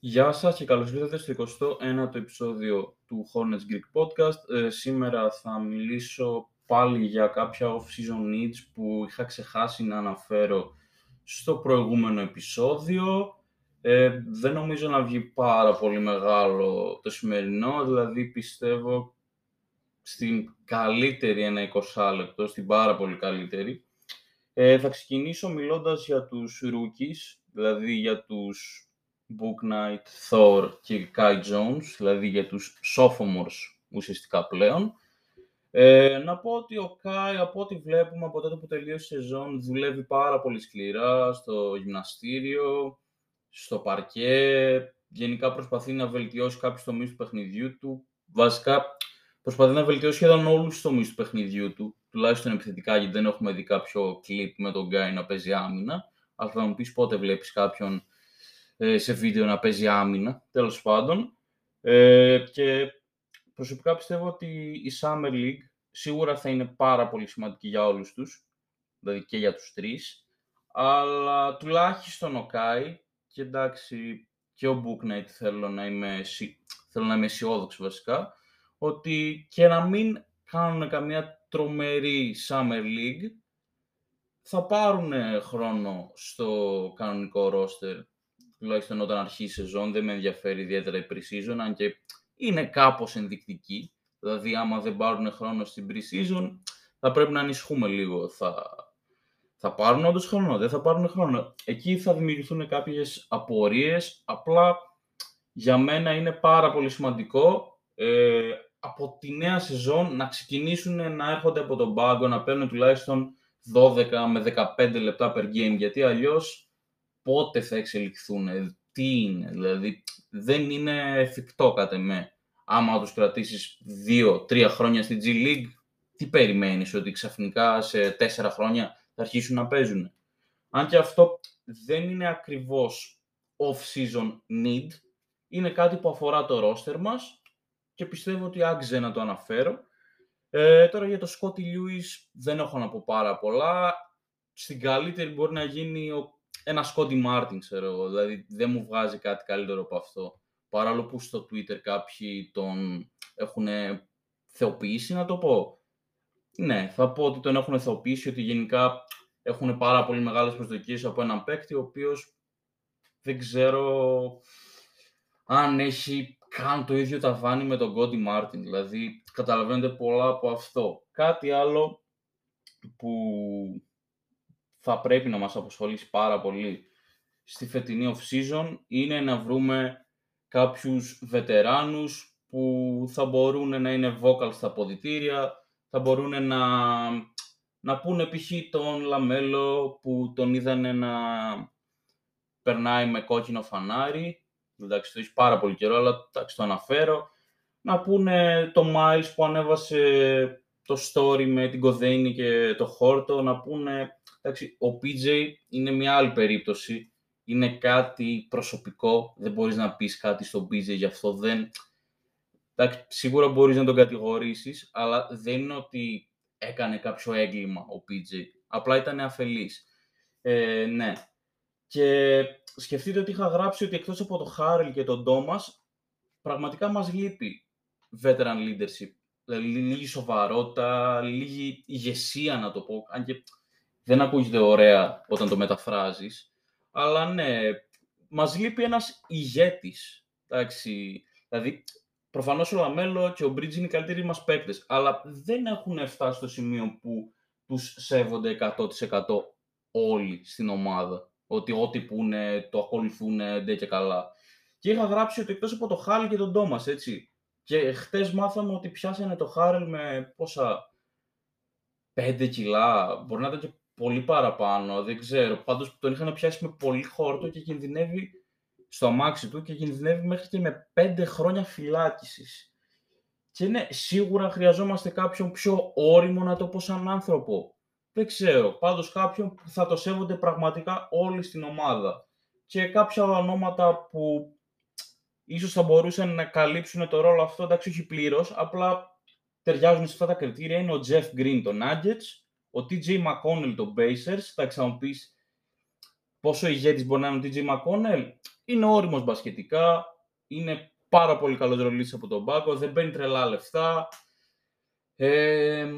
Γεια σας και καλώς ήρθατε στο 21ο επεισόδιο του Hornets Greek Podcast. Ε, σήμερα θα μιλήσω πάλι για κάποια off-season needs που είχα ξεχάσει να αναφέρω στο προηγούμενο επεισόδιο. Ε, δεν νομίζω να βγει πάρα πολύ μεγάλο το σημερινό, δηλαδή πιστεύω στην καλύτερη ένα 20 λεπτό, στην πάρα πολύ καλύτερη. Ε, θα ξεκινήσω μιλώντας για τους rookies, δηλαδή για τους Book Knight, Thor και Kai Jones, δηλαδή για τους sophomores ουσιαστικά πλέον. Ε, να πω ότι ο Kai, από ό,τι βλέπουμε από τότε που τελείωσε η σεζόν, δουλεύει πάρα πολύ σκληρά στο γυμναστήριο, στο παρκέ, γενικά προσπαθεί να βελτιώσει κάποιους τομείς του παιχνιδιού του. Βασικά, προσπαθεί να βελτιώσει σχεδόν όλους τους τομείς του παιχνιδιού του, τουλάχιστον επιθετικά, γιατί δεν έχουμε δει κάποιο κλιπ με τον Guy να παίζει άμυνα. Αλλά θα μου πεις πότε βλέπεις κάποιον ε, σε βίντεο να παίζει άμυνα, τέλος πάντων. Ε, και προσωπικά πιστεύω ότι η Summer League σίγουρα θα είναι πάρα πολύ σημαντική για όλους τους, δηλαδή και για τους τρεις, αλλά τουλάχιστον ο Κάι, και εντάξει και ο Book θέλω να είμαι, θέλω να είμαι αισιόδοξο βασικά, ότι και να μην κάνουν καμία τρομερή Summer League, θα πάρουν χρόνο στο κανονικό roster τουλάχιστον όταν αρχίσει η σεζόν, δεν με ενδιαφέρει ιδιαίτερα η pre-season, αν και είναι κάπως ενδεικτική. Δηλαδή, άμα δεν πάρουν χρόνο στην pre-season, θα πρέπει να ανησυχούμε λίγο. Θα, θα πάρουν όντως χρόνο, δεν θα πάρουν χρόνο. Εκεί θα δημιουργηθούν κάποιες απορίες, απλά για μένα είναι πάρα πολύ σημαντικό ε, από τη νέα σεζόν να ξεκινήσουν να έρχονται από τον πάγκο, να παίρνουν τουλάχιστον 12 με 15 λεπτά per game, γιατί αλλιώς πότε θα εξελιχθούν, τι είναι, δηλαδή δεν είναι εφικτό κατά με. Άμα τους κρατήσεις δύο-τρία χρόνια στη G League, τι περιμένεις, ότι ξαφνικά σε τέσσερα χρόνια θα αρχίσουν να παίζουν. Αν και αυτό δεν είναι ακριβώς off-season need, είναι κάτι που αφορά το roster μας και πιστεύω ότι άξιζε να το αναφέρω. Ε, τώρα για το Scotty Lewis δεν έχω να πω πάρα πολλά. Στην καλύτερη μπορεί να γίνει ο ένας Κόντι Μάρτιν, ξέρω εγώ. Δηλαδή δεν μου βγάζει κάτι καλύτερο από αυτό. Παρόλο που στο Twitter κάποιοι τον έχουν θεοποιήσει, να το πω. Ναι, θα πω ότι τον έχουν θεοποιήσει, ότι γενικά έχουν πάρα πολύ μεγάλες προσδοκίες από έναν παίκτη, ο οποίος δεν ξέρω αν έχει καν το ίδιο ταβάνι με τον Κόντι Μάρτιν. Δηλαδή, καταλαβαίνετε πολλά από αυτό. Κάτι άλλο που θα πρέπει να μας απασχολήσει πάρα πολύ στη φετινή off-season είναι να βρούμε κάποιους βετεράνους που θα μπορούν να είναι vocal στα αποδυτήρια, θα μπορούν να, να πούνε π.χ. τον Λαμέλο που τον είδανε να περνάει με κόκκινο φανάρι, εντάξει το έχεις πάρα πολύ καιρό, αλλά εντάξει, το αναφέρω, να πούνε το Miles που ανέβασε το story με την κωδεΐνη και το χόρτο, να πούνε Εντάξει, ο PJ είναι μια άλλη περίπτωση. Είναι κάτι προσωπικό. Δεν μπορείς να πεις κάτι στον PJ γι' αυτό. Δεν... Εντάξει, σίγουρα μπορείς να τον κατηγορήσεις, αλλά δεν είναι ότι έκανε κάποιο έγκλημα ο PJ. Απλά ήταν αφελής. Ε, ναι. Και σκεφτείτε ότι είχα γράψει ότι εκτός από το Χάρελ και τον Τόμας, πραγματικά μας λείπει veteran leadership. Δηλαδή, λίγη σοβαρότητα, λίγη ηγεσία να το πω. Αν και δεν ακούγεται ωραία όταν το μεταφράζεις, αλλά ναι, μας λείπει ένας ηγέτης. Εντάξει, δηλαδή, προφανώς ο Λαμέλο και ο Μπρίτζες είναι οι καλύτεροι μας παίκτες, αλλά δεν έχουν φτάσει στο σημείο που τους σέβονται 100% όλοι στην ομάδα. Ότι ό,τι πούνε το ακολουθούν ντε και καλά. Και είχα γράψει ότι εκτός από το Χάρελ και τον Τόμας, έτσι. Και χτες μάθαμε ότι πιάσανε το Χάρελ με πόσα 5 κιλά, μπορεί να ήταν και πολύ παραπάνω, δεν ξέρω. Πάντως τον είχαν πιάσει με πολύ χόρτο και κινδυνεύει στο αμάξι του και κινδυνεύει μέχρι και με πέντε χρόνια φυλάκισης. Και ναι, σίγουρα χρειαζόμαστε κάποιον πιο όριμο να το πω σαν άνθρωπο. Δεν ξέρω. Πάντως κάποιον που θα το σέβονται πραγματικά όλοι στην ομάδα. Και κάποια ονόματα που ίσως θα μπορούσαν να καλύψουν το ρόλο αυτό, εντάξει όχι πλήρως, απλά ταιριάζουν σε αυτά τα κριτήρια, είναι ο Jeff Green των Nuggets, ο TJ McConnell των Pacers, θα ξαναπείς πόσο ηγέτης μπορεί να είναι ο TJ McConnell. Είναι όριμος μπασκετικά, είναι πάρα πολύ καλός ρολής από τον Πάκο, δεν παίρνει τρελά λεφτά. Ε,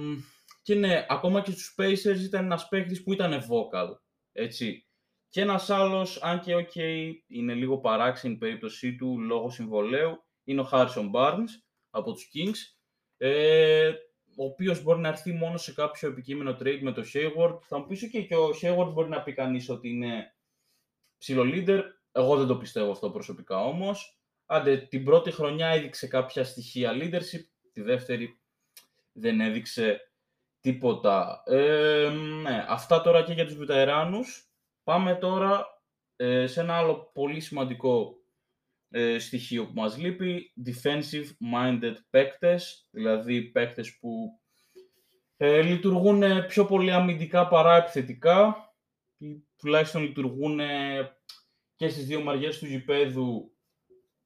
και ναι, ακόμα και στους Pacers ήταν ένας παίχτης που ήταν vocal, έτσι. Και ένας άλλος, αν και ok, είναι λίγο παράξενη η περίπτωσή του λόγω συμβολέου, είναι ο Harrison Barnes από τους Kings, ε, ο οποίος μπορεί να έρθει μόνο σε κάποιο επικείμενο trade με το Hayward. Θα μου πεις και, και ο Hayward μπορεί να πει κανείς ότι είναι ψηλό leader. Εγώ δεν το πιστεύω αυτό προσωπικά όμως. Άντε, την πρώτη χρονιά έδειξε κάποια στοιχεία leadership, τη δεύτερη δεν έδειξε τίποτα. Ε, ναι, αυτά τώρα και για τους βετεράνους. Πάμε τώρα ε, σε ένα άλλο πολύ σημαντικό ε, στοιχείο που μας λείπει, defensive-minded παίκτες, δηλαδή παίκτες που ε, λειτουργούν πιο πολύ αμυντικά παρά επιθετικά, ή τουλάχιστον λειτουργούν και στις δύο μαριές του γηπέδου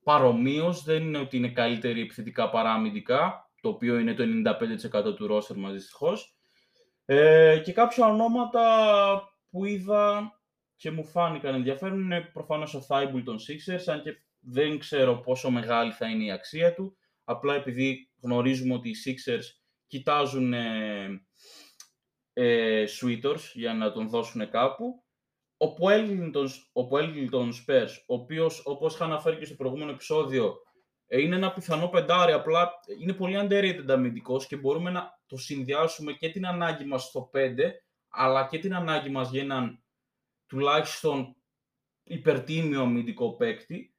παρομοίως, δεν είναι ότι είναι καλύτεροι επιθετικά παρά αμυντικά, το οποίο είναι το 95% του ρόστερ μας δυστυχώς. Ε, και κάποια ονόματα που είδα και μου φάνηκαν ενδιαφέρον είναι προφανώς ο Thibault των Sixers, αν και δεν ξέρω πόσο μεγάλη θα είναι η αξία του. Απλά επειδή γνωρίζουμε ότι οι Sixers κοιτάζουν ε, ε, για να τον δώσουν κάπου. Ο Puelton Spurs, ο οποίος, όπως είχα αναφέρει και στο προηγούμενο επεισόδιο, ε, είναι ένα πιθανό πεντάρι, απλά είναι πολύ underrated αμυντικός και μπορούμε να το συνδυάσουμε και την ανάγκη μας στο 5, αλλά και την ανάγκη μας για έναν τουλάχιστον perimeter αμυντικό παίκτη,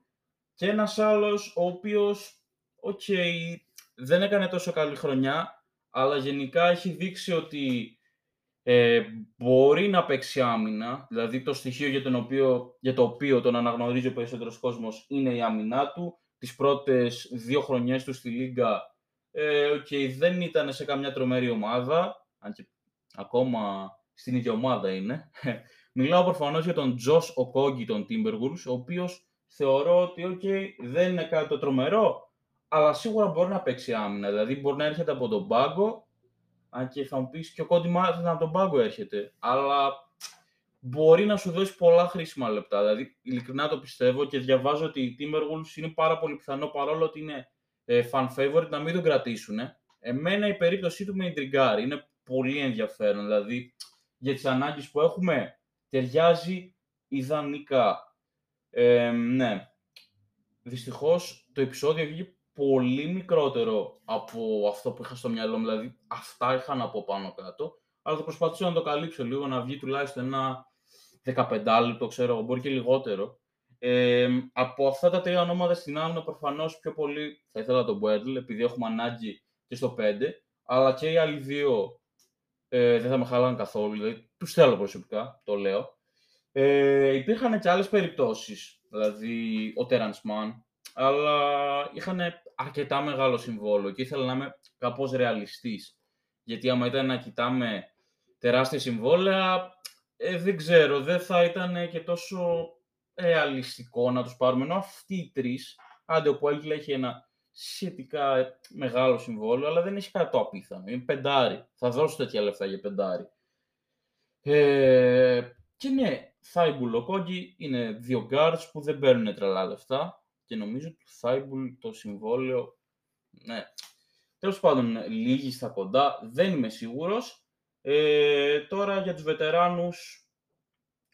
και ένας άλλος ο οποίος, οκ, δεν έκανε τόσο καλή χρονιά, αλλά γενικά έχει δείξει ότι ε, μπορεί να παίξει άμυνα, δηλαδή το στοιχείο για, τον οποίο, για το οποίο τον αναγνωρίζει ο περισσότερος κόσμος είναι η άμυνά του. Τις πρώτες δύο χρονιές του στη Λίγκα ε, okay, δεν ήταν σε καμιά τρομερή ομάδα, αν και ακόμα στην ίδια ομάδα είναι. Μιλάω προφανώς για τον Τζος Οκόγκη των Timberwolves, ο οποίος θεωρώ ότι okay, δεν είναι κάτι το τρομερό, αλλά σίγουρα μπορεί να παίξει άμυνα. Δηλαδή μπορεί να έρχεται από τον πάγκο, αν και θα μου πεις και ο Κόντι Μάρτιν από τον πάγκο έρχεται. Αλλά μπορεί να σου δώσει πολλά χρήσιμα λεπτά. Δηλαδή, ειλικρινά το πιστεύω και διαβάζω ότι οι Timberwolves είναι πάρα πολύ πιθανό παρόλο ότι είναι ε, fan favorite να μην τον κρατήσουν. Εμένα η περίπτωσή του με εντριγκάρει. Είναι πολύ ενδιαφέρον. Δηλαδή, για τις ανάγκες που έχουμε, ταιριάζει ιδανικά. Ε, ναι. Δυστυχώς το επεισόδιο βγήκε πολύ μικρότερο από αυτό που είχα στο μυαλό μου, δηλαδή αυτά είχα να πω πάνω κάτω, αλλά θα προσπαθήσω να το καλύψω λίγο, να βγει τουλάχιστον ένα 15 λεπτό, ξέρω, μπορεί και λιγότερο. Ε, από αυτά τα τρία ονόματα στην άμυνα προφανώς πιο πολύ θα ήθελα τον Μπουέντλ, επειδή έχουμε ανάγκη και στο 5, αλλά και οι άλλοι δύο ε, δεν θα με χαλάνε καθόλου, δηλαδή τους θέλω προσωπικά, το λέω. Ε, υπήρχαν και άλλες περιπτώσεις, δηλαδή ο Τέρανσμαν, αλλά είχαν αρκετά μεγάλο συμβόλο και ήθελα να είμαι κάπως ρεαλιστής. Γιατί άμα ήταν να κοιτάμε τεράστια συμβόλαια, ε, δεν ξέρω, δεν θα ήταν και τόσο ρεαλιστικό να τους πάρουμε. Ενώ αυτοί οι τρεις, άντε ο Πουέλγκλ έχει ένα σχετικά μεγάλο συμβόλαιο, αλλά δεν έχει κάτι το απίθανο. Είναι πεντάρι. Θα δώσω τέτοια λεφτά για πεντάρι. Ε, και ναι, Θάιμπουλ ο Κόγκι είναι δύο guards που δεν παίρνουν τρελά λεφτά και νομίζω ότι Θάιμπουλ το συμβόλαιο, ναι, τέλος πάντων λίγοι στα κοντά, δεν είμαι σίγουρος. Ε, τώρα για τους βετεράνους,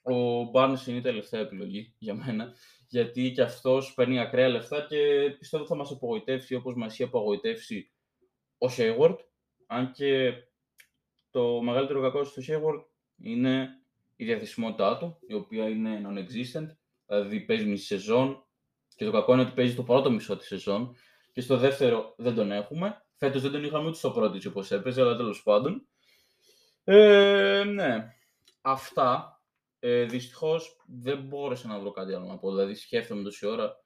ο Μπάρνες είναι η τελευταία επιλογή για μένα, γιατί και αυτός παίρνει ακραία λεφτά και πιστεύω θα μας απογοητεύσει όπως μας έχει απογοητεύσει ο Hayward, αν και το μεγαλύτερο κακό στο Hayward είναι η διαθεσιμότητά του, η οποία είναι non-existent, δηλαδή παίζει μισή σεζόν και το κακό είναι ότι παίζει το πρώτο μισό της σεζόν και στο δεύτερο δεν τον έχουμε. Φέτος δεν τον είχαμε ούτε στο πρώτο όπως έπαιζε, αλλά τέλος πάντων. Ε, ναι, αυτά. Ε, Δυστυχώς δεν μπόρεσα να βρω κάτι άλλο να πω. Δηλαδή, σκέφτομαι τόση ώρα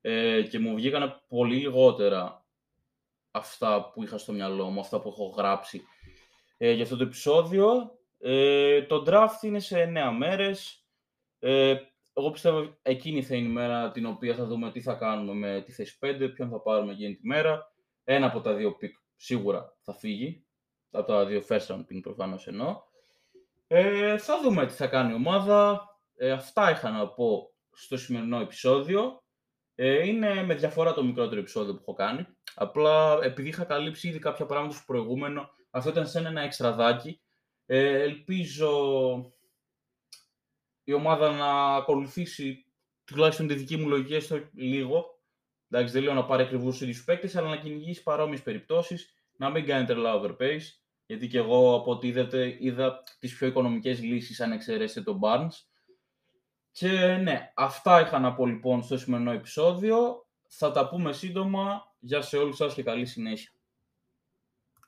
ε, και μου βγήκαν πολύ λιγότερα αυτά που είχα στο μυαλό μου, αυτά που έχω γράψει ε, για αυτό το επεισόδιο. Ε, το draft είναι σε 9 μέρες. Ε, εγώ πιστεύω εκείνη θα είναι η μέρα την οποία θα δούμε τι θα κάνουμε με τη θέση 5, ποιον θα πάρουμε εκείνη τη μέρα. Ένα από τα δύο pick σίγουρα θα φύγει. Από τα δύο first round pick προφανώς εννοώ. Ε, θα δούμε τι θα κάνει η ομάδα. Ε, αυτά είχα να πω στο σημερινό επεισόδιο. Ε, είναι με διαφορά το μικρότερο επεισόδιο που έχω κάνει. Απλά επειδή είχα καλύψει ήδη κάποια πράγματα στο προηγούμενο, αυτό ήταν σαν ένα εξτραδάκι. Ε, ελπίζω η ομάδα να ακολουθήσει τουλάχιστον τη δική μου λογική έστω λίγο. Εντάξει, δεν λέω να πάρει ακριβώς τους ίδιους παίκτες, αλλά να κυνηγήσει παρόμοιες περιπτώσεις, να μην κάνει τρελά overpace. Γιατί και εγώ από ό,τι είδατε, είδα τις πιο οικονομικές λύσεις αν εξαιρέσετε τον Barnes. Και ναι, αυτά είχα να πω λοιπόν στο σημερινό επεισόδιο. Θα τα πούμε σύντομα. Γεια σε όλους σας και καλή συνέχεια.